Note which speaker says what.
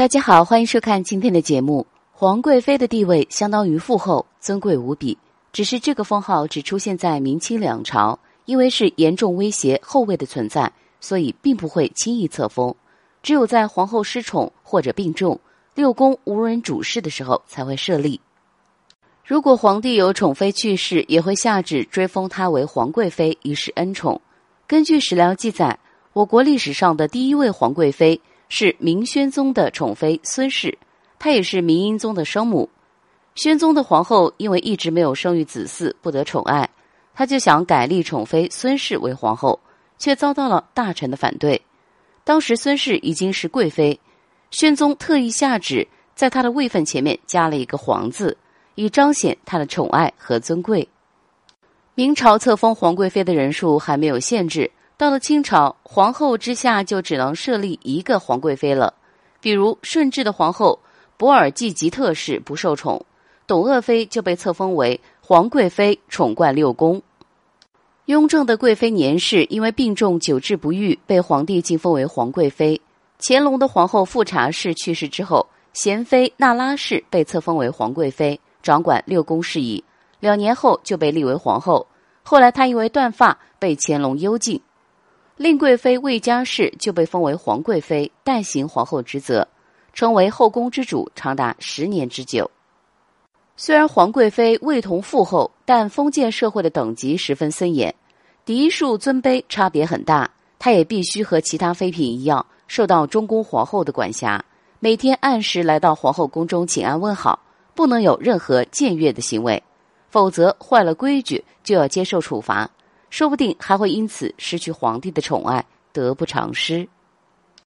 Speaker 1: 大家好，欢迎收看今天的节目。皇贵妃的地位相当于父后，尊贵无比。只是这个封号只出现在明清两朝，因为是严重威胁后位的存在，所以并不会轻易册封。只有在皇后失宠或者病重、六宫无人主事的时候才会设立。如果皇帝有宠妃去世，也会下旨追封她为皇贵妃，以示恩宠。根据史料记载，我国历史上的第一位皇贵妃。是明宣宗的宠妃孙氏，她也是明英宗的生母。宣宗的皇后因为一直没有生育子嗣，不得宠爱，他就想改立宠妃孙氏为皇后，却遭到了大臣的反对。当时孙氏已经是贵妃，宣宗特意下旨在她的位分前面加了一个“皇”字，以彰显她的宠爱和尊贵。明朝册封皇贵妃的人数还没有限制。到了清朝，皇后之下就只能设立一个皇贵妃了。比如顺治的皇后博尔济吉特氏不受宠，董鄂妃就被册封为皇贵妃，宠冠六宫。雍正的贵妃年氏因为病重久治不愈，被皇帝晋封为皇贵妃。乾隆的皇后富察氏去世之后，贤妃那拉氏被册封为皇贵妃，掌管六宫事宜。两年后就被立为皇后。后来她因为断发被乾隆幽禁。令贵妃魏佳氏就被封为皇贵妃，代行皇后职责，成为后宫之主，长达十年之久。虽然皇贵妃位同父后，但封建社会的等级十分森严，嫡庶尊卑差别很大。她也必须和其他妃嫔一样，受到中宫皇后的管辖，每天按时来到皇后宫中请安问好，不能有任何僭越的行为，否则坏了规矩就要接受处罚。说不定还会因此失去皇帝的宠爱，得不偿失。